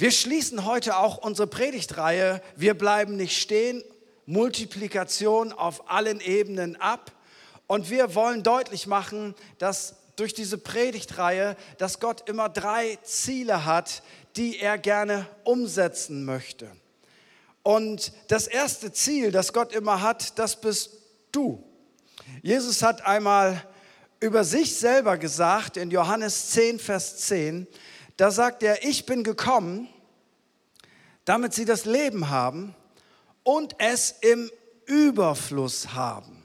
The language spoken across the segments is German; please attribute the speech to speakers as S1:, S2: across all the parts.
S1: Wir schließen heute auch unsere Predigtreihe Wir bleiben nicht stehen, Multiplikation auf allen Ebenen ab. Und wir wollen deutlich machen, dass durch diese Predigtreihe, dass Gott immer drei Ziele hat, die er gerne umsetzen möchte. Und das erste Ziel, das Gott immer hat, das bist du. Jesus hat einmal über sich selber gesagt in Johannes 10, Vers 10, da sagt er, ich bin gekommen, damit sie das Leben haben und es im Überfluss haben.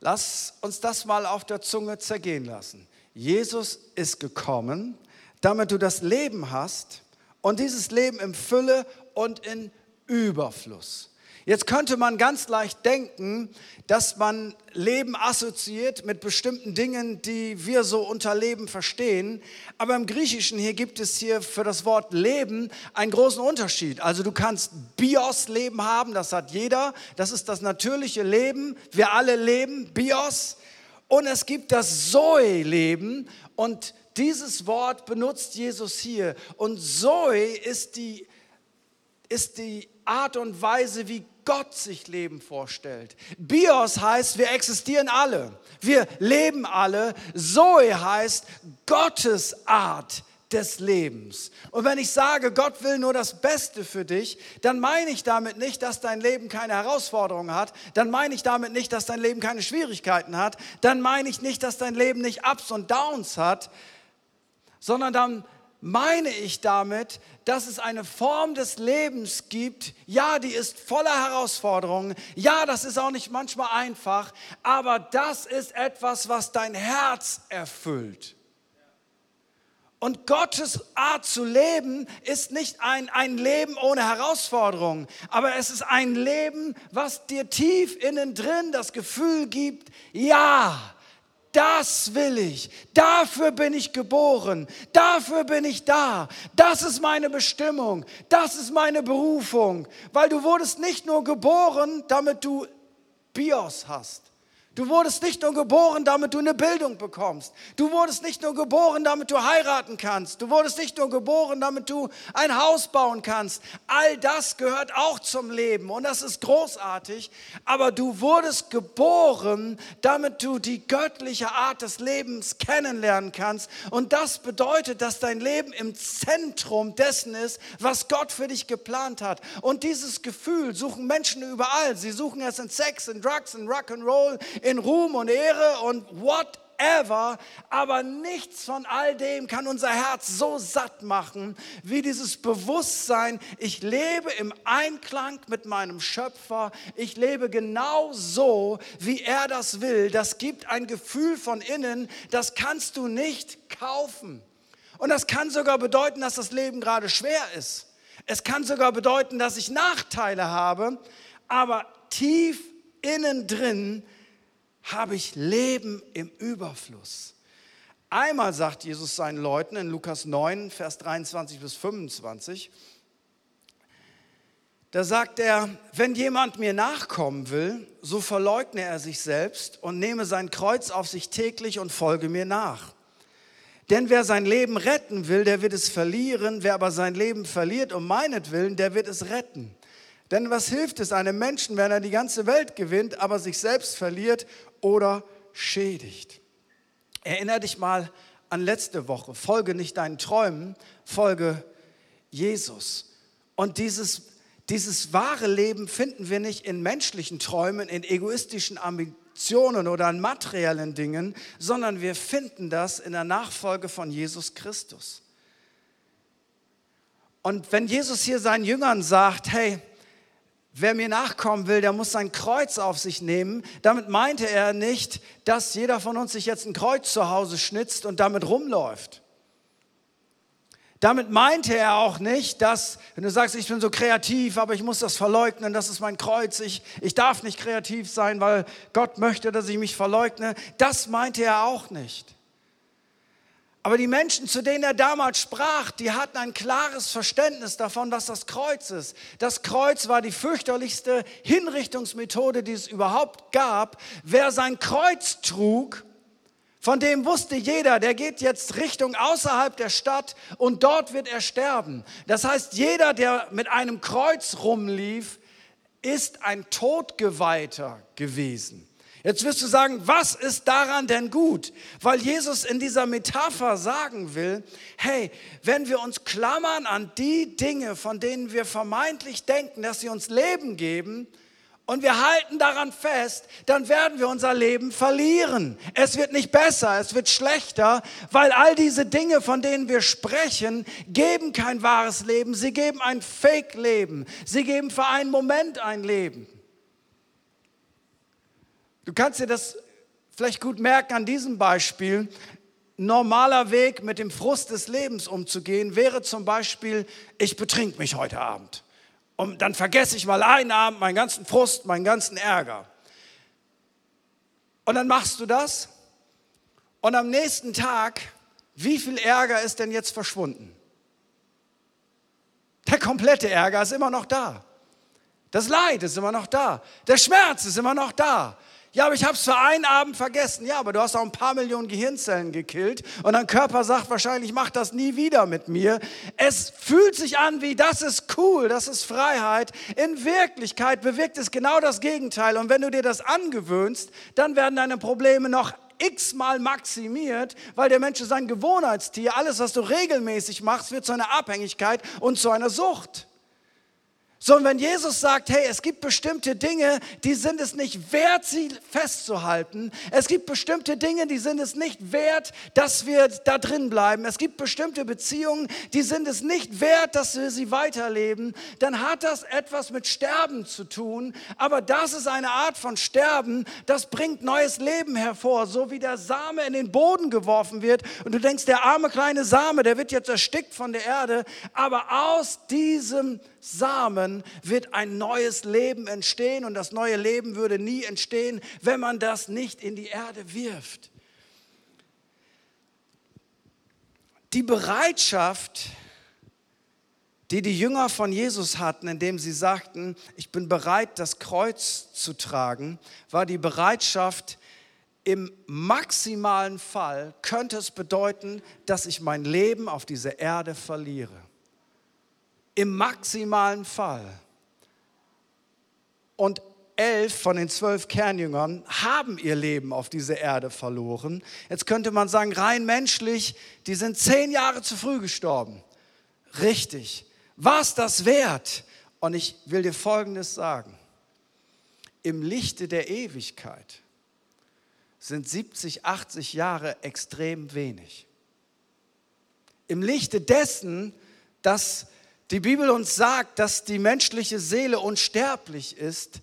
S1: Lass uns das mal auf der Zunge zergehen lassen. Jesus ist gekommen, damit du das Leben hast und dieses Leben in Fülle und in Überfluss. Jetzt könnte man ganz leicht denken, dass man Leben assoziiert mit bestimmten Dingen, die wir so unter Leben verstehen. Aber im Griechischen hier gibt es hier für das Wort Leben einen großen Unterschied. Also du kannst Bios-Leben haben, das hat jeder. Das ist das natürliche Leben. Wir alle leben, Bios. Und es gibt das Zoe-Leben. Und dieses Wort benutzt Jesus hier. Und Zoe ist die, ist die Art und Weise, wie Gott sich Leben vorstellt. Bios heißt, wir existieren alle. Wir leben alle. Zoe heißt Gottes Art des Lebens. Und wenn ich sage, Gott will nur das Beste für dich, dann meine ich damit nicht, dass dein Leben keine Herausforderungen hat, dann meine ich damit nicht, dass dein Leben keine Schwierigkeiten hat, dann meine ich nicht, dass dein Leben nicht Ups und Downs hat, sondern dann meine ich damit, dass es eine Form des Lebens gibt. Ja, die ist voller Herausforderungen. Ja, das ist auch nicht manchmal einfach, aber das ist etwas, was dein Herz erfüllt. Und Gottes Art zu leben ist nicht ein, ein Leben ohne Herausforderungen, aber es ist ein Leben, was dir tief innen drin das Gefühl gibt, ja, das will ich, dafür bin ich geboren, dafür bin ich da, das ist meine Bestimmung, das ist meine Berufung, weil du wurdest nicht nur geboren, damit du Bios hast. Du wurdest nicht nur geboren, damit du eine Bildung bekommst. Du wurdest nicht nur geboren, damit du heiraten kannst. Du wurdest nicht nur geboren, damit du ein Haus bauen kannst. All das gehört auch zum Leben und das ist großartig. Aber du wurdest geboren, damit du die göttliche Art des Lebens kennenlernen kannst. Und das bedeutet, dass dein Leben im Zentrum dessen ist, was Gott für dich geplant hat. Und dieses Gefühl suchen Menschen überall. Sie suchen es in Sex, in Drugs, in Rock'n'Roll, in Ruhm und Ehre und whatever, aber nichts von all dem kann unser Herz so satt machen, wie dieses Bewusstsein, ich lebe im Einklang mit meinem Schöpfer, ich lebe genau so, wie er das will. Das gibt ein Gefühl von innen, das kannst du nicht kaufen. Und das kann sogar bedeuten, dass das Leben gerade schwer ist. Es kann sogar bedeuten, dass ich Nachteile habe, aber tief innen drin habe ich Leben im Überfluss. Einmal sagt Jesus seinen Leuten in Lukas 9, Vers 23 bis 25, da sagt er, wenn jemand mir nachkommen will, so verleugne er sich selbst und nehme sein Kreuz auf sich täglich und folge mir nach. Denn wer sein Leben retten will, der wird es verlieren. Wer aber sein Leben verliert um meinetwillen, der wird es retten. Denn was hilft es einem Menschen, wenn er die ganze Welt gewinnt, aber sich selbst verliert oder schädigt? Erinner dich mal an letzte Woche. Folge nicht deinen Träumen, folge Jesus. Und dieses, dieses wahre Leben finden wir nicht in menschlichen Träumen, in egoistischen Ambitionen oder an materiellen Dingen, sondern wir finden das in der Nachfolge von Jesus Christus. Und wenn Jesus hier seinen Jüngern sagt, hey, Wer mir nachkommen will, der muss sein Kreuz auf sich nehmen. Damit meinte er nicht, dass jeder von uns sich jetzt ein Kreuz zu Hause schnitzt und damit rumläuft. Damit meinte er auch nicht, dass, wenn du sagst, ich bin so kreativ, aber ich muss das verleugnen, das ist mein Kreuz, ich, ich darf nicht kreativ sein, weil Gott möchte, dass ich mich verleugne. Das meinte er auch nicht. Aber die Menschen, zu denen er damals sprach, die hatten ein klares Verständnis davon, was das Kreuz ist. Das Kreuz war die fürchterlichste Hinrichtungsmethode, die es überhaupt gab. Wer sein Kreuz trug, Von dem wusste jeder, der geht jetzt Richtung außerhalb der Stadt und dort wird er sterben. Das heißt, jeder, der mit einem Kreuz rumlief, ist ein Todgeweihter gewesen. Jetzt wirst du sagen, was ist daran denn gut? Weil Jesus in dieser Metapher sagen will, hey, wenn wir uns klammern an die Dinge, von denen wir vermeintlich denken, dass sie uns Leben geben, und wir halten daran fest, dann werden wir unser Leben verlieren. Es wird nicht besser, es wird schlechter, weil all diese Dinge, von denen wir sprechen, geben kein wahres Leben, sie geben ein Fake-Leben, sie geben für einen Moment ein Leben. Du kannst dir das vielleicht gut merken an diesem Beispiel. Normaler Weg mit dem Frust des Lebens umzugehen wäre zum Beispiel, ich betrink mich heute Abend. Und dann vergesse ich mal einen Abend meinen ganzen Frust, meinen ganzen Ärger. Und dann machst du das. Und am nächsten Tag, wie viel Ärger ist denn jetzt verschwunden? Der komplette Ärger ist immer noch da. Das Leid ist immer noch da. Der Schmerz ist immer noch da. Ja, aber ich habe es für einen Abend vergessen. Ja, aber du hast auch ein paar Millionen Gehirnzellen gekillt und dein Körper sagt wahrscheinlich, mach das nie wieder mit mir. Es fühlt sich an wie, das ist cool, das ist Freiheit. In Wirklichkeit bewirkt es genau das Gegenteil. Und wenn du dir das angewöhnst, dann werden deine Probleme noch x-mal maximiert, weil der Mensch ist ein Gewohnheitstier. Alles, was du regelmäßig machst, wird zu einer Abhängigkeit und zu einer Sucht. Sondern wenn Jesus sagt, hey, es gibt bestimmte Dinge, die sind es nicht wert, sie festzuhalten. Es gibt bestimmte Dinge, die sind es nicht wert, dass wir da drin bleiben. Es gibt bestimmte Beziehungen, die sind es nicht wert, dass wir sie weiterleben. Dann hat das etwas mit Sterben zu tun. Aber das ist eine Art von Sterben, das bringt neues Leben hervor. So wie der Same in den Boden geworfen wird und du denkst, der arme kleine Same, der wird jetzt erstickt von der Erde. Aber aus diesem Samen wird ein neues Leben entstehen und das neue Leben würde nie entstehen, wenn man das nicht in die Erde wirft. Die Bereitschaft, die die Jünger von Jesus hatten, indem sie sagten, ich bin bereit, das Kreuz zu tragen, war die Bereitschaft, im maximalen Fall könnte es bedeuten, dass ich mein Leben auf dieser Erde verliere im maximalen Fall. Und elf von den zwölf Kernjüngern haben ihr Leben auf dieser Erde verloren. Jetzt könnte man sagen, rein menschlich, die sind zehn Jahre zu früh gestorben. Richtig. War es das wert? Und ich will dir Folgendes sagen. Im Lichte der Ewigkeit sind 70, 80 Jahre extrem wenig. Im Lichte dessen, dass die Bibel uns sagt, dass die menschliche Seele unsterblich ist,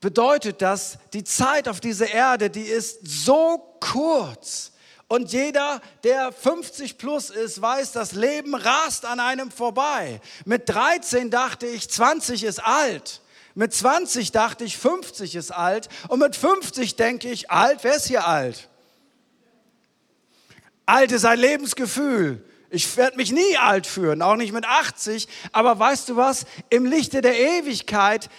S1: bedeutet das, die Zeit auf dieser Erde, die ist so kurz. Und jeder, der 50 plus ist, weiß, das Leben rast an einem vorbei. Mit 13 dachte ich, 20 ist alt. Mit 20 dachte ich, 50 ist alt. Und mit 50 denke ich, alt, wer ist hier alt? Alt ist ein Lebensgefühl. Ich werde mich nie alt fühlen, auch nicht mit 80. Aber weißt du was? Im Lichte der Ewigkeit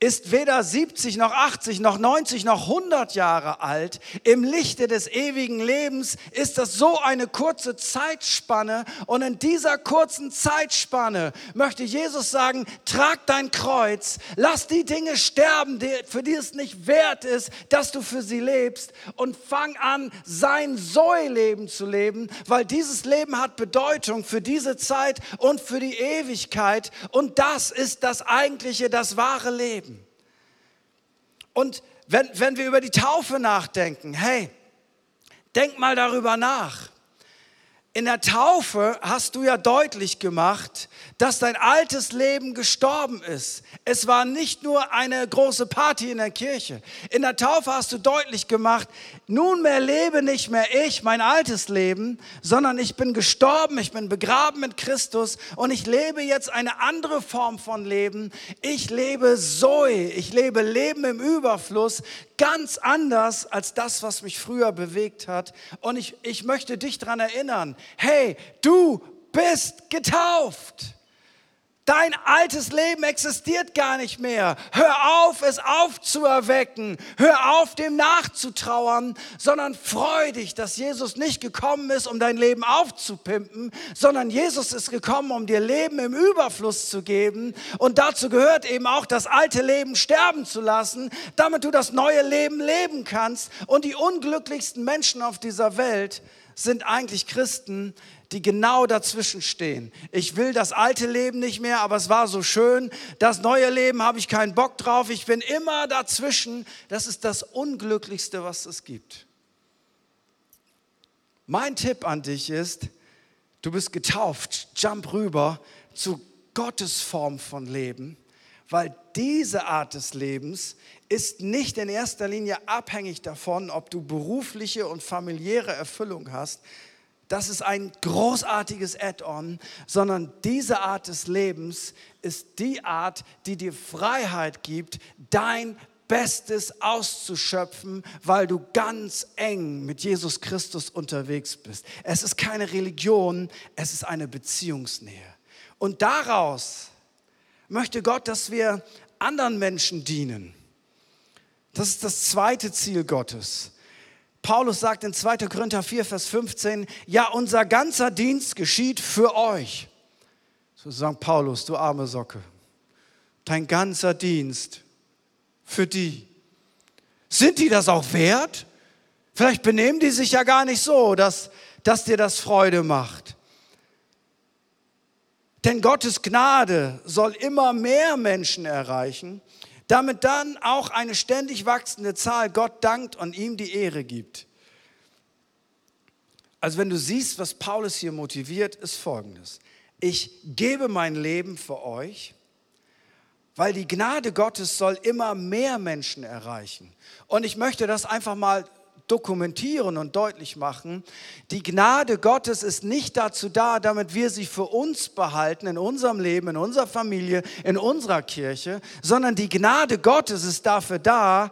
S1: ist weder 70 noch 80 noch 90 noch 100 Jahre alt. Im Lichte des ewigen Lebens ist das so eine kurze Zeitspanne. Und in dieser kurzen Zeitspanne möchte Jesus sagen, trag dein Kreuz, lass die Dinge sterben, für die es nicht wert ist, dass du für sie lebst. Und fang an, sein Zoe-Leben zu leben, weil dieses Leben hat Bedeutung für diese Zeit und für die Ewigkeit. Und das ist das eigentliche, das wahre Leben. Und wenn, wenn wir über die Taufe nachdenken, hey, denk mal darüber nach. In der Taufe hast du ja deutlich gemacht, dass dein altes Leben gestorben ist. Es war nicht nur eine große Party in der Kirche. In der Taufe hast du deutlich gemacht, nunmehr lebe nicht mehr ich, mein altes Leben, sondern ich bin gestorben, ich bin begraben mit Christus und ich lebe jetzt eine andere Form von Leben. Ich lebe Zoe, ich lebe Leben im Überfluss, ganz anders als das, was mich früher bewegt hat. Und ich, ich möchte dich daran erinnern, hey, du bist getauft. Dein altes Leben existiert gar nicht mehr. Hör auf, es aufzuerwecken. Hör auf, dem nachzutrauern, sondern freu dich, dass Jesus nicht gekommen ist, um dein Leben aufzupimpen, sondern Jesus ist gekommen, um dir Leben im Überfluss zu geben. Und dazu gehört eben auch, das alte Leben sterben zu lassen, damit du das neue Leben leben kannst. Und die unglücklichsten Menschen auf dieser Welt sind eigentlich Christen, die genau dazwischen stehen. Ich will das alte Leben nicht mehr, aber es war so schön. Das neue Leben habe ich keinen Bock drauf. Ich bin immer dazwischen. Das ist das Unglücklichste, was es gibt. Mein Tipp an dich ist, du bist getauft, jump rüber zu Gottes Form von Leben, weil diese Art des Lebens ist nicht in erster Linie abhängig davon, ob du berufliche und familiäre Erfüllung hast, das ist ein großartiges Add-on, sondern diese Art des Lebens ist die Art, die dir Freiheit gibt, dein Bestes auszuschöpfen, weil du ganz eng mit Jesus Christus unterwegs bist. Es ist keine Religion, es ist eine Beziehungsnähe. Und daraus möchte Gott, dass wir anderen Menschen dienen. Das ist das zweite Ziel Gottes. Paulus sagt in 2. Korinther 4, Vers 15, ja, unser ganzer Dienst geschieht für euch. So sagt Paulus, du arme Socke. Dein ganzer Dienst für die. Sind die das auch wert? Vielleicht benehmen die sich ja gar nicht so, dass, dass dir das Freude macht. Denn Gottes Gnade soll immer mehr Menschen erreichen damit dann auch eine ständig wachsende Zahl Gott dankt und ihm die Ehre gibt. Also wenn du siehst, was Paulus hier motiviert, ist folgendes. Ich gebe mein Leben für euch, weil die Gnade Gottes soll immer mehr Menschen erreichen. Und ich möchte das einfach mal dokumentieren und deutlich machen. Die Gnade Gottes ist nicht dazu da, damit wir sie für uns behalten, in unserem Leben, in unserer Familie, in unserer Kirche, sondern die Gnade Gottes ist dafür da,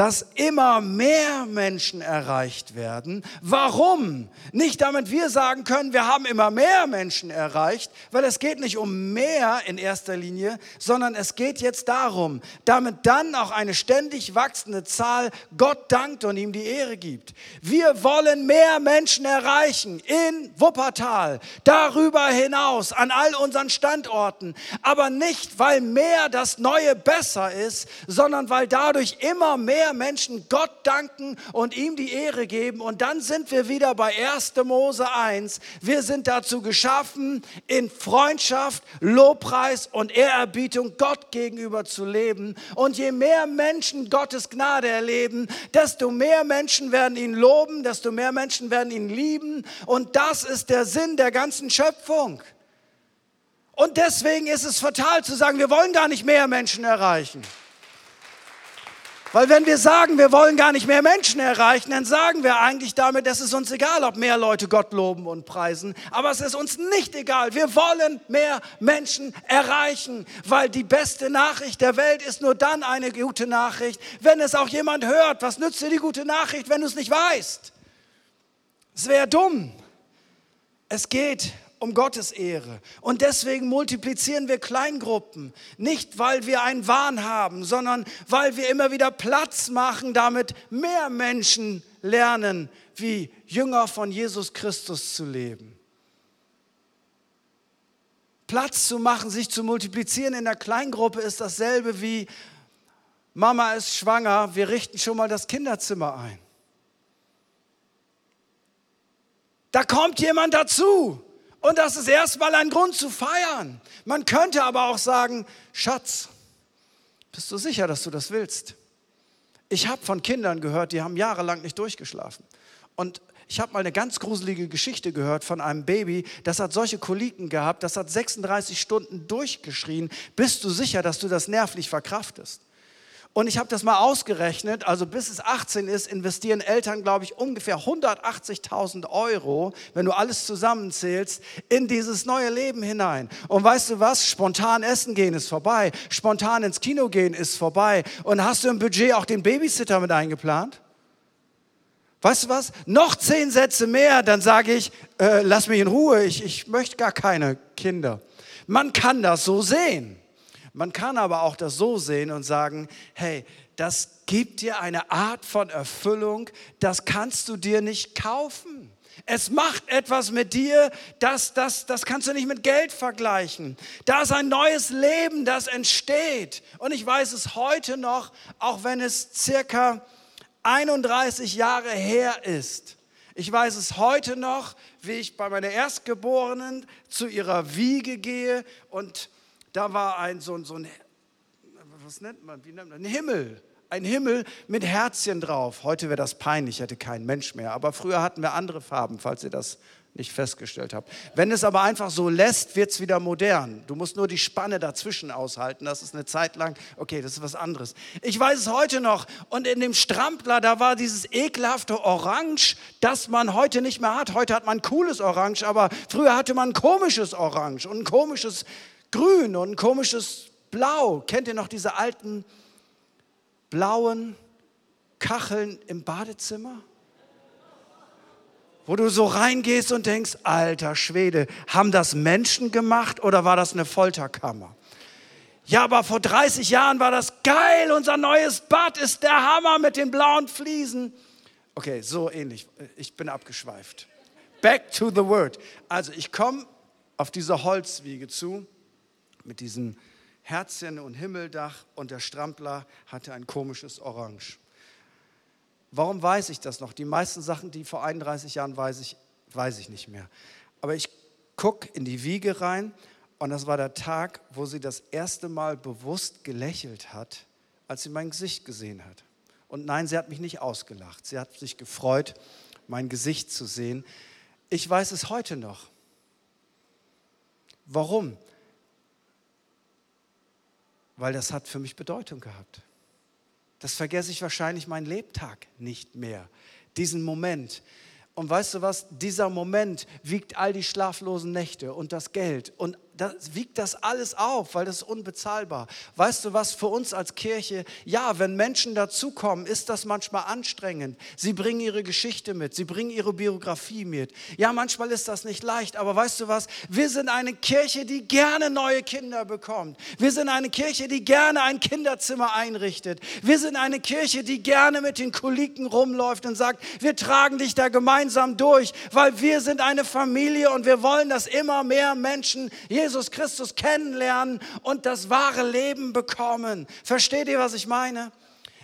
S1: dass immer mehr Menschen erreicht werden. Warum? Nicht damit wir sagen können, wir haben immer mehr Menschen erreicht, weil es geht nicht um mehr in erster Linie, sondern es geht jetzt darum, damit dann auch eine ständig wachsende Zahl Gott dankt und ihm die Ehre gibt. Wir wollen mehr Menschen erreichen in Wuppertal, darüber hinaus, an all unseren Standorten, aber nicht, weil mehr das Neue besser ist, sondern weil dadurch immer mehr mehr Menschen Gott danken und ihm die Ehre geben. Und dann sind wir wieder bei 1. Mose 1. Wir sind dazu geschaffen, in Freundschaft, Lobpreis und Ehrerbietung Gott gegenüber zu leben. Und je mehr Menschen Gottes Gnade erleben, desto mehr Menschen werden ihn loben, desto mehr Menschen werden ihn lieben. Und das ist der Sinn der ganzen Schöpfung. Und deswegen ist es fatal zu sagen, wir wollen gar nicht mehr Menschen erreichen. Weil wenn wir sagen, wir wollen gar nicht mehr Menschen erreichen, dann sagen wir eigentlich damit, es ist uns egal, ob mehr Leute Gott loben und preisen. Aber es ist uns nicht egal. Wir wollen mehr Menschen erreichen, weil die beste Nachricht der Welt ist nur dann eine gute Nachricht, wenn es auch jemand hört. Was nützt dir die gute Nachricht, wenn du es nicht weißt? Es wäre dumm. Es geht um Gottes Ehre. Und deswegen multiplizieren wir Kleingruppen. Nicht, weil wir einen Wahn haben, sondern weil wir immer wieder Platz machen, damit mehr Menschen lernen, wie Jünger von Jesus Christus zu leben. Platz zu machen, sich zu multiplizieren in der Kleingruppe ist dasselbe wie Mama ist schwanger, wir richten schon mal das Kinderzimmer ein. Da kommt jemand dazu. Und das ist erstmal ein Grund zu feiern. Man könnte aber auch sagen, Schatz, bist du sicher, dass du das willst? Ich habe von Kindern gehört, die haben jahrelang nicht durchgeschlafen. Und ich habe mal eine ganz gruselige Geschichte gehört von einem Baby, das hat solche Koliken gehabt, das hat 36 Stunden durchgeschrien. Bist du sicher, dass du das nervlich verkraftest? Und ich habe das mal ausgerechnet, also bis es 18 ist, investieren Eltern, glaube ich, ungefähr 180.000 Euro, wenn du alles zusammenzählst, in dieses neue Leben hinein. Und weißt du was? Spontan essen gehen ist vorbei. Spontan ins Kino gehen ist vorbei. Und hast du im Budget auch den Babysitter mit eingeplant? Weißt du was? Noch zehn Sätze mehr, dann sage ich, äh, lass mich in Ruhe, ich, ich möchte gar keine Kinder. Man kann das so sehen. Man kann aber auch das so sehen und sagen, hey, das gibt dir eine Art von Erfüllung, das kannst du dir nicht kaufen. Es macht etwas mit dir, das, das, das kannst du nicht mit Geld vergleichen. Da ist ein neues Leben, das entsteht. Und ich weiß es heute noch, auch wenn es circa 31 Jahre her ist. Ich weiß es heute noch, wie ich bei meiner Erstgeborenen zu ihrer Wiege gehe und da war ein so, so ein, was nennt man, wie nennt man, ein Himmel ein Himmel mit Herzchen drauf. Heute wäre das peinlich, hätte kein Mensch mehr. Aber früher hatten wir andere Farben, falls ihr das nicht festgestellt habt. Wenn es aber einfach so lässt, wird es wieder modern. Du musst nur die Spanne dazwischen aushalten. Das ist eine Zeit lang, okay, das ist was anderes. Ich weiß es heute noch. Und in dem Strampler, da war dieses ekelhafte Orange, das man heute nicht mehr hat. Heute hat man cooles Orange, aber früher hatte man ein komisches Orange und ein komisches Grün und ein komisches Blau. Kennt ihr noch diese alten blauen Kacheln im Badezimmer? Wo du so reingehst und denkst, alter Schwede, haben das Menschen gemacht oder war das eine Folterkammer? Ja, aber vor 30 Jahren war das geil, unser neues Bad ist der Hammer mit den blauen Fliesen. Okay, so ähnlich. Ich bin abgeschweift. Back to the word. Also ich komme auf diese Holzwiege zu mit diesen Herzchen und Himmeldach und der Strampler hatte ein komisches Orange. Warum weiß ich das noch? Die meisten Sachen, die vor 31 Jahren weiß ich, weiß ich nicht mehr. Aber ich gucke in die Wiege rein und das war der Tag, wo sie das erste Mal bewusst gelächelt hat, als sie mein Gesicht gesehen hat. Und nein, sie hat mich nicht ausgelacht. Sie hat sich gefreut, mein Gesicht zu sehen. Ich weiß es heute noch. Warum? Weil das hat für mich Bedeutung gehabt. Das vergesse ich wahrscheinlich meinen Lebtag nicht mehr. Diesen Moment, und weißt du was, dieser Moment wiegt all die schlaflosen Nächte und das Geld und das wiegt das alles auf, weil das ist unbezahlbar. Weißt du was, für uns als Kirche, ja, wenn Menschen dazukommen, ist das manchmal anstrengend. Sie bringen ihre Geschichte mit, sie bringen ihre Biografie mit. Ja, manchmal ist das nicht leicht, aber weißt du was, wir sind eine Kirche, die gerne neue Kinder bekommt. Wir sind eine Kirche, die gerne ein Kinderzimmer einrichtet. Wir sind eine Kirche, die gerne mit den Koliken rumläuft und sagt, wir tragen dich da gemeinsam durch, weil wir sind eine Familie und wir wollen, dass immer mehr Menschen Jesus Christus kennenlernen und das wahre Leben bekommen. Versteht ihr, was ich meine?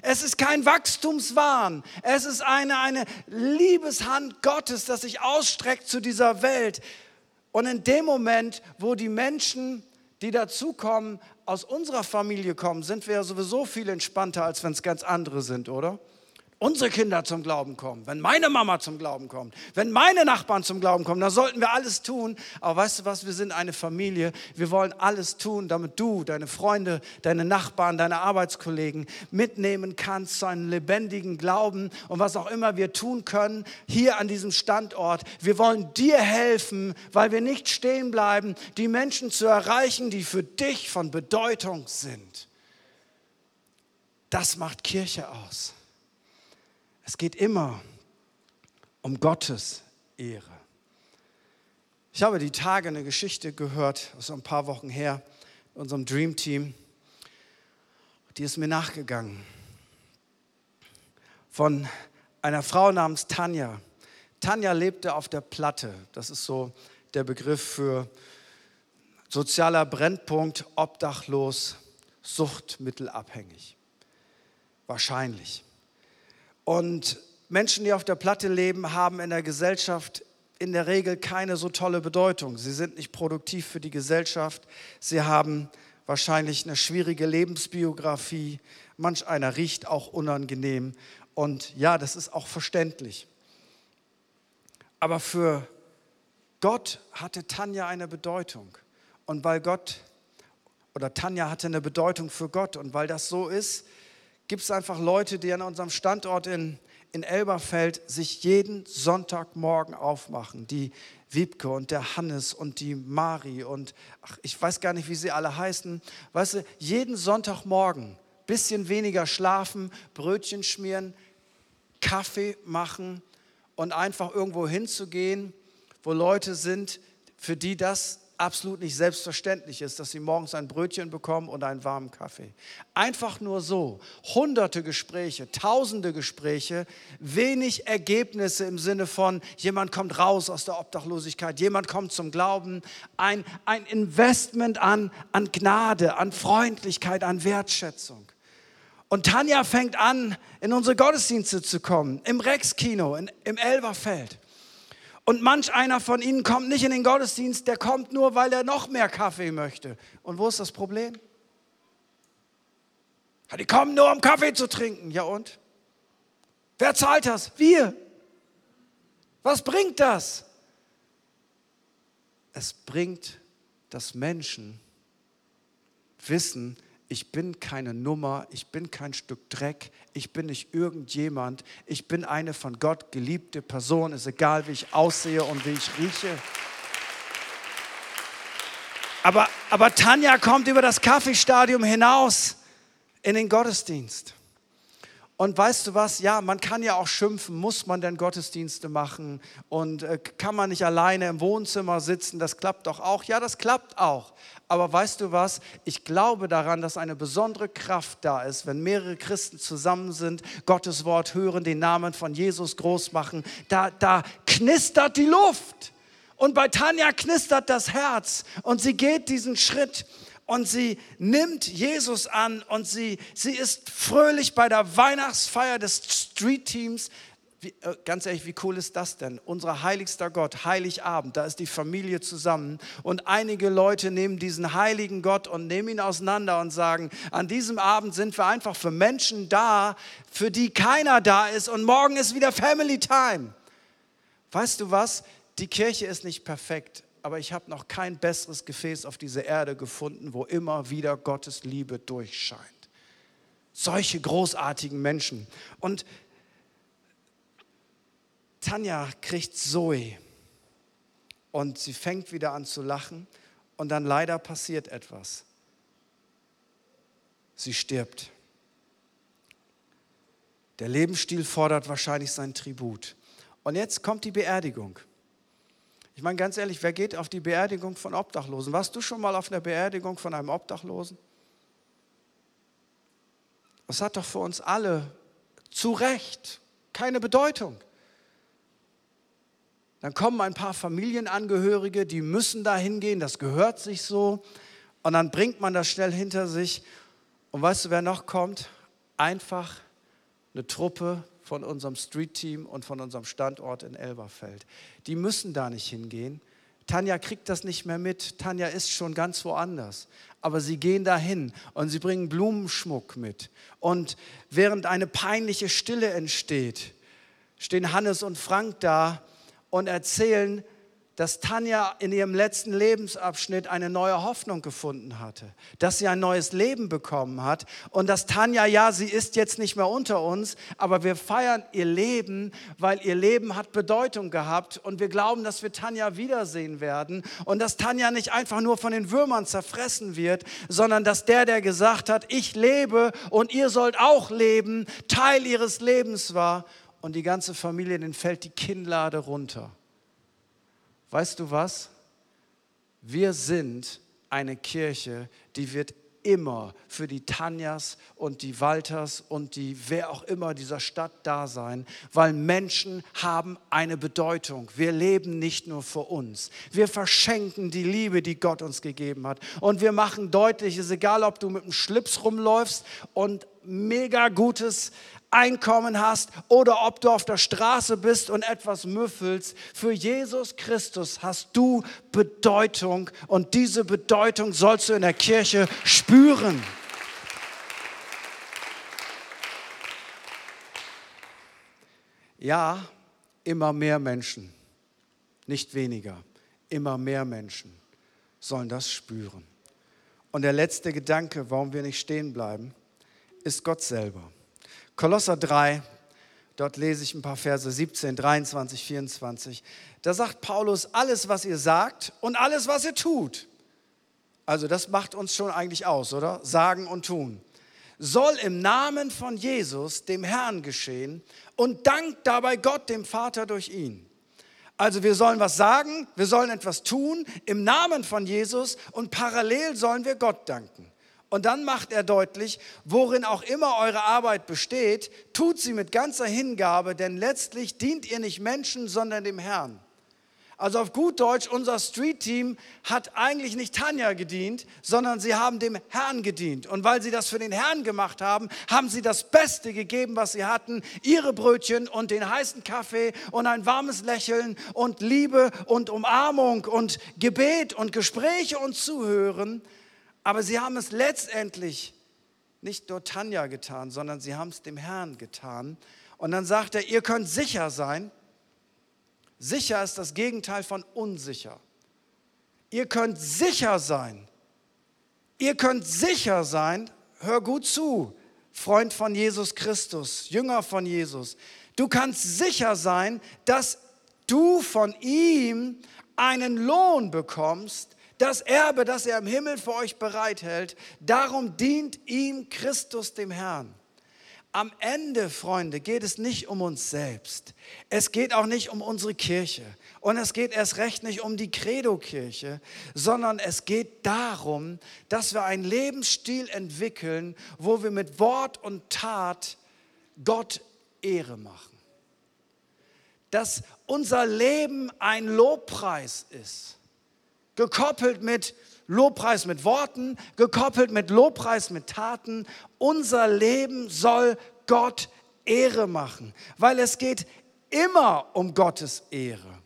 S1: Es ist kein Wachstumswahn. Es ist eine, eine Liebeshand Gottes, das sich ausstreckt zu dieser Welt. Und in dem Moment, wo die Menschen, die dazukommen, aus unserer Familie kommen, sind wir ja sowieso viel entspannter, als wenn es ganz andere sind, oder? Unsere Kinder zum Glauben kommen, wenn meine Mama zum Glauben kommt, wenn meine Nachbarn zum Glauben kommen, dann sollten wir alles tun. Aber weißt du was, wir sind eine Familie. Wir wollen alles tun, damit du, deine Freunde, deine Nachbarn, deine Arbeitskollegen mitnehmen kannst zu einem lebendigen Glauben und was auch immer wir tun können hier an diesem Standort. Wir wollen dir helfen, weil wir nicht stehen bleiben, die Menschen zu erreichen, die für dich von Bedeutung sind. Das macht Kirche aus. Es geht immer um Gottes Ehre. Ich habe die Tage eine Geschichte gehört, so ein paar Wochen her, in unserem Dream Team. Die ist mir nachgegangen. Von einer Frau namens Tanja. Tanja lebte auf der Platte. Das ist so der Begriff für sozialer Brennpunkt, obdachlos, suchtmittelabhängig. Wahrscheinlich. Und Menschen, die auf der Platte leben, haben in der Gesellschaft in der Regel keine so tolle Bedeutung. Sie sind nicht produktiv für die Gesellschaft. Sie haben wahrscheinlich eine schwierige Lebensbiografie. Manch einer riecht auch unangenehm. Und ja, das ist auch verständlich. Aber für Gott hatte Tanja eine Bedeutung. Und weil Gott oder Tanja hatte eine Bedeutung für Gott und weil das so ist, gibt es einfach Leute, die an unserem Standort in, in Elberfeld sich jeden Sonntagmorgen aufmachen. Die Wiebke und der Hannes und die Mari und ach, ich weiß gar nicht, wie sie alle heißen. Weißt du, jeden Sonntagmorgen bisschen weniger schlafen, Brötchen schmieren, Kaffee machen und einfach irgendwo hinzugehen, wo Leute sind, für die das absolut nicht selbstverständlich ist, dass sie morgens ein Brötchen bekommen und einen warmen Kaffee. Einfach nur so. Hunderte Gespräche, tausende Gespräche, wenig Ergebnisse im Sinne von, jemand kommt raus aus der Obdachlosigkeit, jemand kommt zum Glauben. Ein, ein Investment an, an Gnade, an Freundlichkeit, an Wertschätzung. Und Tanja fängt an, in unsere Gottesdienste zu kommen, im Rex-Kino, im Elberfeld. Und manch einer von ihnen kommt nicht in den Gottesdienst, der kommt nur, weil er noch mehr Kaffee möchte. Und wo ist das Problem? Die kommen nur, um Kaffee zu trinken. Ja und? Wer zahlt das? Wir. Was bringt das? Es bringt, dass Menschen wissen, ich bin keine Nummer, ich bin kein Stück Dreck, ich bin nicht irgendjemand, ich bin eine von Gott geliebte Person, ist egal, wie ich aussehe und wie ich rieche. Aber, aber Tanja kommt über das Kaffeestadium hinaus in den Gottesdienst. Und weißt du was? Ja, man kann ja auch schimpfen, muss man denn Gottesdienste machen und äh, kann man nicht alleine im Wohnzimmer sitzen? Das klappt doch auch. Ja, das klappt auch. Aber weißt du was? Ich glaube daran, dass eine besondere Kraft da ist, wenn mehrere Christen zusammen sind, Gottes Wort hören, den Namen von Jesus groß machen. Da, da knistert die Luft. Und bei Tanja knistert das Herz und sie geht diesen Schritt und sie nimmt Jesus an und sie, sie ist fröhlich bei der Weihnachtsfeier des Street Teams. Wie, äh, ganz ehrlich, wie cool ist das denn? Unser heiligster Gott, Heiligabend, da ist die Familie zusammen und einige Leute nehmen diesen heiligen Gott und nehmen ihn auseinander und sagen, an diesem Abend sind wir einfach für Menschen da, für die keiner da ist und morgen ist wieder Family Time. Weißt du was? Die Kirche ist nicht perfekt, aber ich habe noch kein besseres Gefäß auf dieser Erde gefunden, wo immer wieder Gottes Liebe durchscheint. Solche großartigen Menschen. Und Tanja kriegt Zoe und sie fängt wieder an zu lachen und dann leider passiert etwas. Sie stirbt. Der Lebensstil fordert wahrscheinlich sein Tribut. Und jetzt kommt die Beerdigung. Ich meine ganz ehrlich, wer geht auf die Beerdigung von Obdachlosen? Warst du schon mal auf einer Beerdigung von einem Obdachlosen? Das hat doch für uns alle zu Recht keine Bedeutung. Dann kommen ein paar Familienangehörige, die müssen da hingehen, das gehört sich so. Und dann bringt man das schnell hinter sich. Und weißt du, wer noch kommt? Einfach eine Truppe von unserem Street-Team und von unserem Standort in Elberfeld. Die müssen da nicht hingehen. Tanja kriegt das nicht mehr mit. Tanja ist schon ganz woanders. Aber sie gehen dahin und sie bringen Blumenschmuck mit. Und während eine peinliche Stille entsteht, stehen Hannes und Frank da und erzählen, dass Tanja in ihrem letzten Lebensabschnitt eine neue Hoffnung gefunden hatte, dass sie ein neues Leben bekommen hat und dass Tanja, ja, sie ist jetzt nicht mehr unter uns, aber wir feiern ihr Leben, weil ihr Leben hat Bedeutung gehabt und wir glauben, dass wir Tanja wiedersehen werden und dass Tanja nicht einfach nur von den Würmern zerfressen wird, sondern dass der, der gesagt hat, ich lebe und ihr sollt auch leben, Teil ihres Lebens war und die ganze Familie, den fällt die Kinnlade runter weißt du was? Wir sind eine Kirche, die wird immer für die Tanjas und die Walters und die wer auch immer dieser Stadt da sein, weil Menschen haben eine Bedeutung. Wir leben nicht nur für uns. Wir verschenken die Liebe, die Gott uns gegeben hat. Und wir machen deutlich, es ist egal, ob du mit einem Schlips rumläufst und mega gutes Einkommen hast oder ob du auf der Straße bist und etwas müffelst. Für Jesus Christus hast du Bedeutung und diese Bedeutung sollst du in der Kirche spüren. Ja, immer mehr Menschen, nicht weniger, immer mehr Menschen sollen das spüren. Und der letzte Gedanke, warum wir nicht stehen bleiben, ist Gott selber. Kolosser 3, dort lese ich ein paar Verse 17, 23, 24. Da sagt Paulus, alles, was ihr sagt und alles, was ihr tut. Also das macht uns schon eigentlich aus, oder? Sagen und tun. soll im Namen von Jesus, dem Herrn, geschehen und dankt dabei Gott, dem Vater, durch ihn. Also wir sollen was sagen, wir sollen etwas tun im Namen von Jesus und parallel sollen wir Gott danken. Und dann macht er deutlich, worin auch immer eure Arbeit besteht, tut sie mit ganzer Hingabe, denn letztlich dient ihr nicht Menschen, sondern dem Herrn. Also auf gut Deutsch, unser Street-Team hat eigentlich nicht Tanja gedient, sondern sie haben dem Herrn gedient. Und weil sie das für den Herrn gemacht haben, haben sie das Beste gegeben, was sie hatten. Ihre Brötchen und den heißen Kaffee und ein warmes Lächeln und Liebe und Umarmung und Gebet und Gespräche und Zuhören. Aber sie haben es letztendlich nicht nur Tanja getan, sondern sie haben es dem Herrn getan. Und dann sagt er, ihr könnt sicher sein, Sicher ist das Gegenteil von unsicher. Ihr könnt sicher sein. Ihr könnt sicher sein, hör gut zu, Freund von Jesus Christus, Jünger von Jesus. Du kannst sicher sein, dass du von ihm einen Lohn bekommst, das Erbe, das er im Himmel für euch bereithält. Darum dient ihm Christus dem Herrn. Am Ende, Freunde, geht es nicht um uns selbst. Es geht auch nicht um unsere Kirche. Und es geht erst recht nicht um die Credo-Kirche, sondern es geht darum, dass wir einen Lebensstil entwickeln, wo wir mit Wort und Tat Gott Ehre machen. Dass unser Leben ein Lobpreis ist, gekoppelt mit Lobpreis mit Worten, gekoppelt mit Lobpreis mit Taten. Unser Leben soll Gott Ehre machen, weil es geht immer um Gottes Ehre.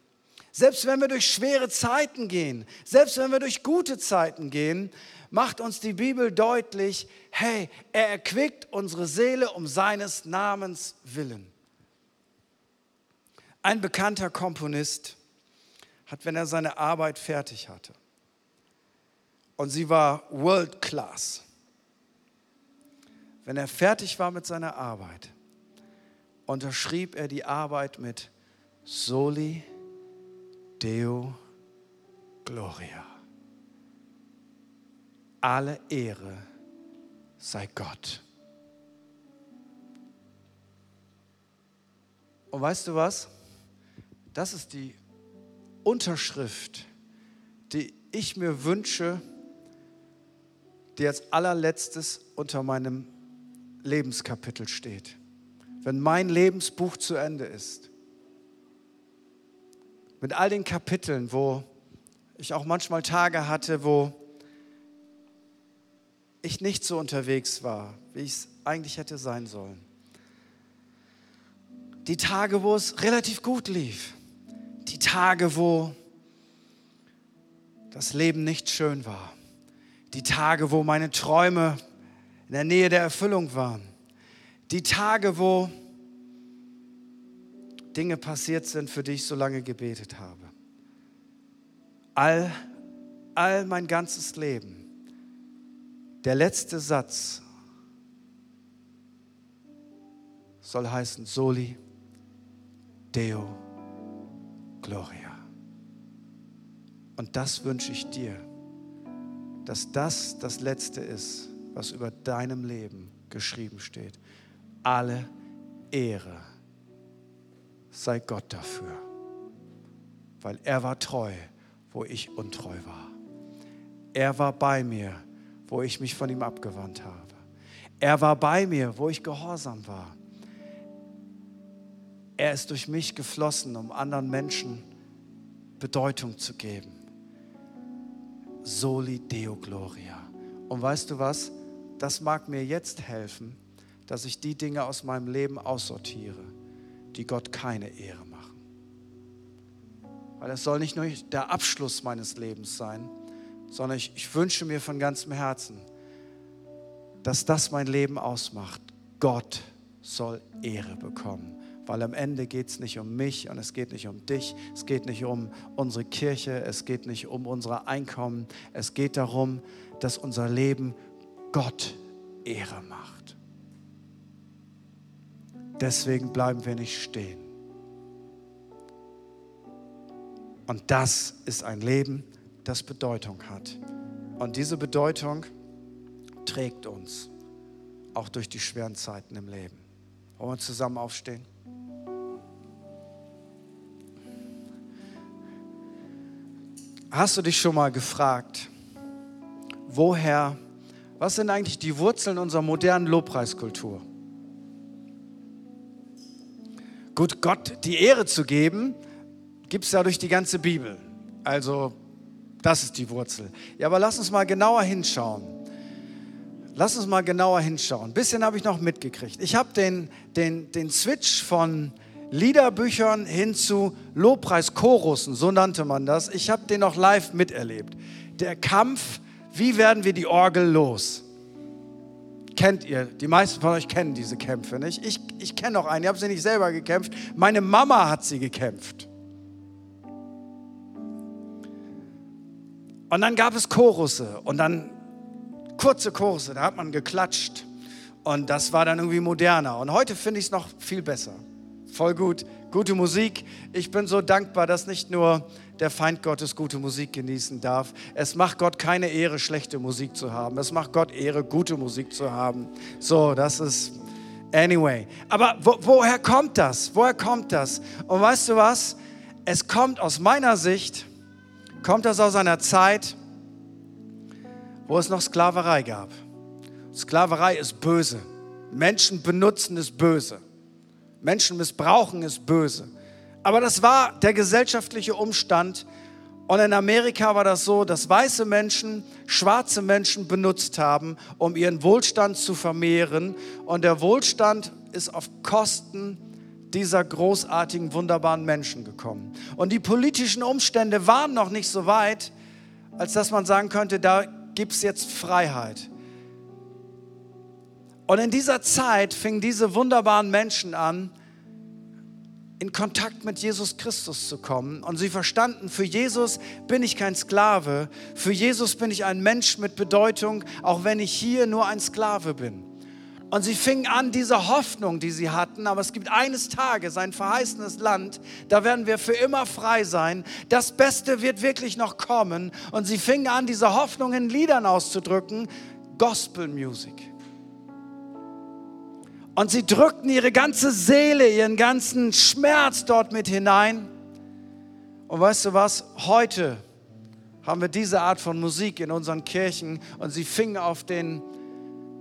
S1: Selbst wenn wir durch schwere Zeiten gehen, selbst wenn wir durch gute Zeiten gehen, macht uns die Bibel deutlich, hey, er erquickt unsere Seele um seines Namens willen. Ein bekannter Komponist hat, wenn er seine Arbeit fertig hatte, und sie war World Class. Wenn er fertig war mit seiner Arbeit, unterschrieb er die Arbeit mit Soli Deo Gloria. Alle Ehre sei Gott. Und weißt du was? Das ist die Unterschrift, die ich mir wünsche, die als allerletztes unter meinem Lebenskapitel steht. Wenn mein Lebensbuch zu Ende ist, mit all den Kapiteln, wo ich auch manchmal Tage hatte, wo ich nicht so unterwegs war, wie ich es eigentlich hätte sein sollen. Die Tage, wo es relativ gut lief. Die Tage, wo das Leben nicht schön war die Tage, wo meine Träume in der Nähe der Erfüllung waren. Die Tage, wo Dinge passiert sind, für die ich so lange gebetet habe. All, all mein ganzes Leben. Der letzte Satz soll heißen Soli Deo Gloria. Und das wünsche ich dir dass das das Letzte ist, was über deinem Leben geschrieben steht. Alle Ehre sei Gott dafür, weil er war treu, wo ich untreu war. Er war bei mir, wo ich mich von ihm abgewandt habe. Er war bei mir, wo ich gehorsam war. Er ist durch mich geflossen, um anderen Menschen Bedeutung zu geben. Soli Deo Gloria. Und weißt du was? Das mag mir jetzt helfen, dass ich die Dinge aus meinem Leben aussortiere, die Gott keine Ehre machen. Weil es soll nicht nur der Abschluss meines Lebens sein, sondern ich, ich wünsche mir von ganzem Herzen, dass das mein Leben ausmacht. Gott soll Ehre bekommen weil am Ende geht es nicht um mich und es geht nicht um dich, es geht nicht um unsere Kirche, es geht nicht um unser Einkommen, es geht darum, dass unser Leben Gott Ehre macht. Deswegen bleiben wir nicht stehen. Und das ist ein Leben, das Bedeutung hat. Und diese Bedeutung trägt uns. auch durch die schweren Zeiten im Leben. Wollen wir zusammen aufstehen? Hast du dich schon mal gefragt, woher, was sind eigentlich die Wurzeln unserer modernen Lobpreiskultur? Gut, Gott die Ehre zu geben, gibt es ja durch die ganze Bibel. Also, das ist die Wurzel. Ja, aber lass uns mal genauer hinschauen. Lass uns mal genauer hinschauen. Ein bisschen habe ich noch mitgekriegt. Ich habe den, den, den Switch von Liederbüchern hin zu Lobpreischorussen, so nannte man das. Ich habe den noch live miterlebt. Der Kampf, wie werden wir die Orgel los? Kennt ihr, die meisten von euch kennen diese Kämpfe nicht. Ich, ich kenne noch einen, ich habe sie nicht selber gekämpft. Meine Mama hat sie gekämpft. Und dann gab es Chorusse und dann kurze Kurse, da hat man geklatscht. Und das war dann irgendwie moderner. Und heute finde ich es noch viel besser. Voll gut. Gute Musik. Ich bin so dankbar, dass nicht nur der Feind Gottes gute Musik genießen darf. Es macht Gott keine Ehre, schlechte Musik zu haben. Es macht Gott Ehre, gute Musik zu haben. So, das ist. Anyway. Aber wo, woher kommt das? Woher kommt das? Und weißt du was? Es kommt aus meiner Sicht, kommt das aus einer Zeit, wo es noch Sklaverei gab. Sklaverei ist böse. Menschen benutzen ist böse. Menschen missbrauchen ist böse. Aber das war der gesellschaftliche Umstand. Und in Amerika war das so, dass weiße Menschen schwarze Menschen benutzt haben, um ihren Wohlstand zu vermehren. Und der Wohlstand ist auf Kosten dieser großartigen, wunderbaren Menschen gekommen. Und die politischen Umstände waren noch nicht so weit, als dass man sagen könnte, da gibt es jetzt Freiheit. Und in dieser Zeit fingen diese wunderbaren Menschen an, in Kontakt mit Jesus Christus zu kommen. Und sie verstanden, für Jesus bin ich kein Sklave, für Jesus bin ich ein Mensch mit Bedeutung, auch wenn ich hier nur ein Sklave bin. Und sie fingen an, diese Hoffnung, die sie hatten, aber es gibt eines Tages ein verheißenes Land, da werden wir für immer frei sein. Das Beste wird wirklich noch kommen. Und sie fingen an, diese Hoffnung in Liedern auszudrücken, Gospel Music. Und sie drückten ihre ganze Seele, ihren ganzen Schmerz dort mit hinein. Und weißt du was? Heute haben wir diese Art von Musik in unseren Kirchen und sie fingen auf den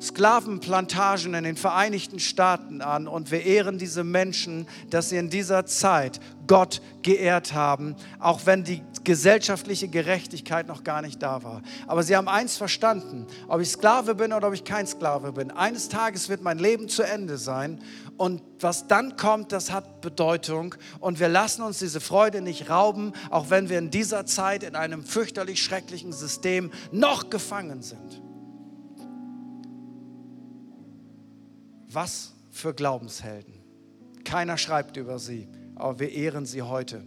S1: Sklavenplantagen in den Vereinigten Staaten an und wir ehren diese Menschen, dass sie in dieser Zeit Gott geehrt haben, auch wenn die gesellschaftliche Gerechtigkeit noch gar nicht da war. Aber sie haben eins verstanden, ob ich Sklave bin oder ob ich kein Sklave bin. Eines Tages wird mein Leben zu Ende sein und was dann kommt, das hat Bedeutung und wir lassen uns diese Freude nicht rauben, auch wenn wir in dieser Zeit in einem fürchterlich schrecklichen System noch gefangen sind. Was für Glaubenshelden. Keiner schreibt über sie, aber wir ehren sie heute,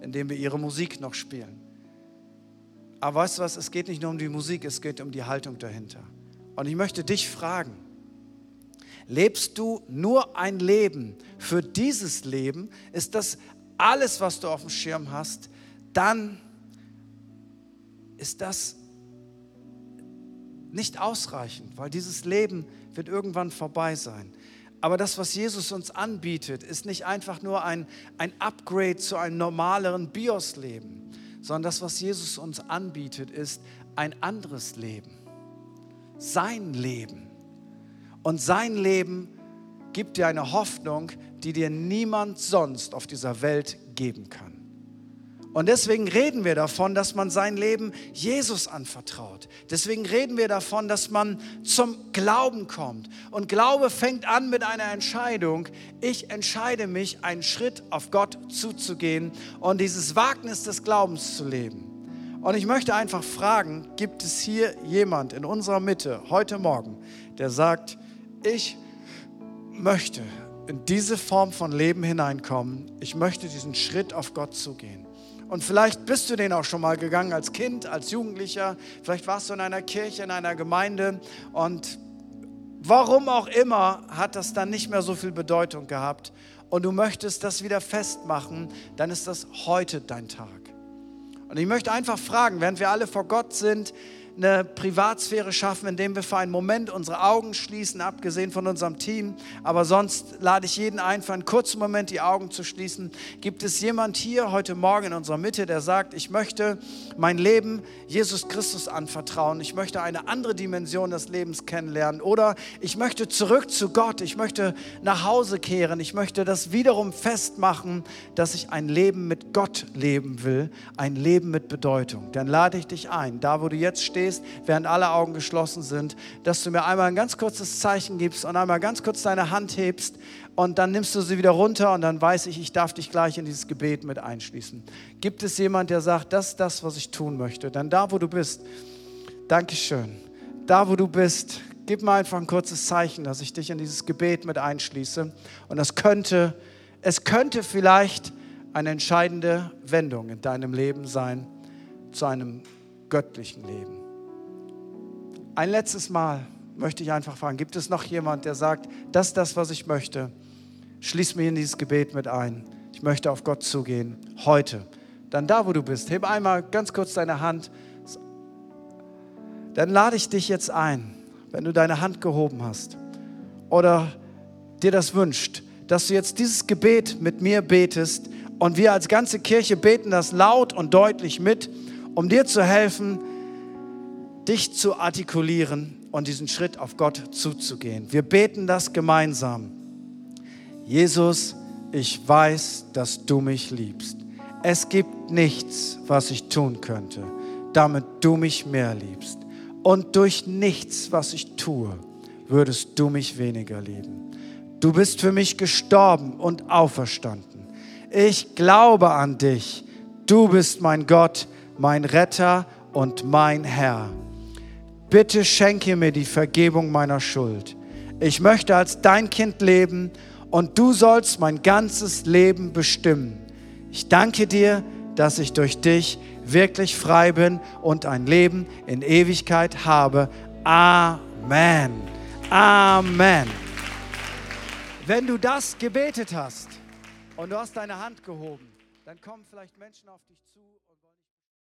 S1: indem wir ihre Musik noch spielen. Aber weißt du was, es geht nicht nur um die Musik, es geht um die Haltung dahinter. Und ich möchte dich fragen, lebst du nur ein Leben für dieses Leben? Ist das alles, was du auf dem Schirm hast? Dann ist das nicht ausreichend, weil dieses Leben wird irgendwann vorbei sein. Aber das, was Jesus uns anbietet, ist nicht einfach nur ein, ein Upgrade zu einem normaleren Bios-Leben, sondern das, was Jesus uns anbietet, ist ein anderes Leben. Sein Leben. Und sein Leben gibt dir eine Hoffnung, die dir niemand sonst auf dieser Welt geben kann. Und deswegen reden wir davon, dass man sein Leben Jesus anvertraut. Deswegen reden wir davon, dass man zum Glauben kommt. Und Glaube fängt an mit einer Entscheidung. Ich entscheide mich, einen Schritt auf Gott zuzugehen und dieses Wagnis des Glaubens zu leben. Und ich möchte einfach fragen, gibt es hier jemand in unserer Mitte heute Morgen, der sagt, ich möchte in diese Form von Leben hineinkommen. Ich möchte diesen Schritt auf Gott zugehen. Und vielleicht bist du den auch schon mal gegangen als Kind, als Jugendlicher. Vielleicht warst du in einer Kirche, in einer Gemeinde. Und warum auch immer hat das dann nicht mehr so viel Bedeutung gehabt. Und du möchtest das wieder festmachen, dann ist das heute dein Tag. Und ich möchte einfach fragen, während wir alle vor Gott sind, eine Privatsphäre schaffen, indem wir für einen Moment unsere Augen schließen, abgesehen von unserem Team. Aber sonst lade ich jeden ein, für einen kurzen Moment die Augen zu schließen. Gibt es jemand hier heute Morgen in unserer Mitte, der sagt, ich möchte mein Leben Jesus Christus anvertrauen. Ich möchte eine andere Dimension des Lebens kennenlernen. Oder ich möchte zurück zu Gott. Ich möchte nach Hause kehren. Ich möchte das wiederum festmachen, dass ich ein Leben mit Gott leben will. Ein Leben mit Bedeutung. Dann lade ich dich ein, da wo du jetzt stehst, während alle Augen geschlossen sind, dass du mir einmal ein ganz kurzes Zeichen gibst und einmal ganz kurz deine Hand hebst und dann nimmst du sie wieder runter und dann weiß ich, ich darf dich gleich in dieses Gebet mit einschließen. Gibt es jemand, der sagt, das ist das, was ich tun möchte? Dann da, wo du bist, Dankeschön. Da, wo du bist, gib mir einfach ein kurzes Zeichen, dass ich dich in dieses Gebet mit einschließe. Und das könnte, es könnte vielleicht eine entscheidende Wendung in deinem Leben sein zu einem göttlichen Leben. Ein letztes Mal möchte ich einfach fragen, gibt es noch jemand, der sagt, das ist das, was ich möchte? Schließ mich in dieses Gebet mit ein. Ich möchte auf Gott zugehen, heute. Dann da, wo du bist, heb einmal ganz kurz deine Hand. Dann lade ich dich jetzt ein, wenn du deine Hand gehoben hast oder dir das wünscht, dass du jetzt dieses Gebet mit mir betest und wir als ganze Kirche beten das laut und deutlich mit, um dir zu helfen, dich zu artikulieren und diesen Schritt auf Gott zuzugehen. Wir beten das gemeinsam. Jesus, ich weiß, dass du mich liebst. Es gibt nichts, was ich tun könnte, damit du mich mehr liebst. Und durch nichts, was ich tue, würdest du mich weniger lieben. Du bist für mich gestorben und auferstanden. Ich glaube an dich. Du bist mein Gott, mein Retter und mein Herr. Bitte schenke mir die Vergebung meiner Schuld. Ich möchte als dein Kind leben und du sollst mein ganzes Leben bestimmen. Ich danke dir, dass ich durch dich wirklich frei bin und ein Leben in Ewigkeit habe. Amen. Amen. Wenn du das gebetet hast und du hast deine Hand gehoben, dann kommen vielleicht Menschen auf dich zu.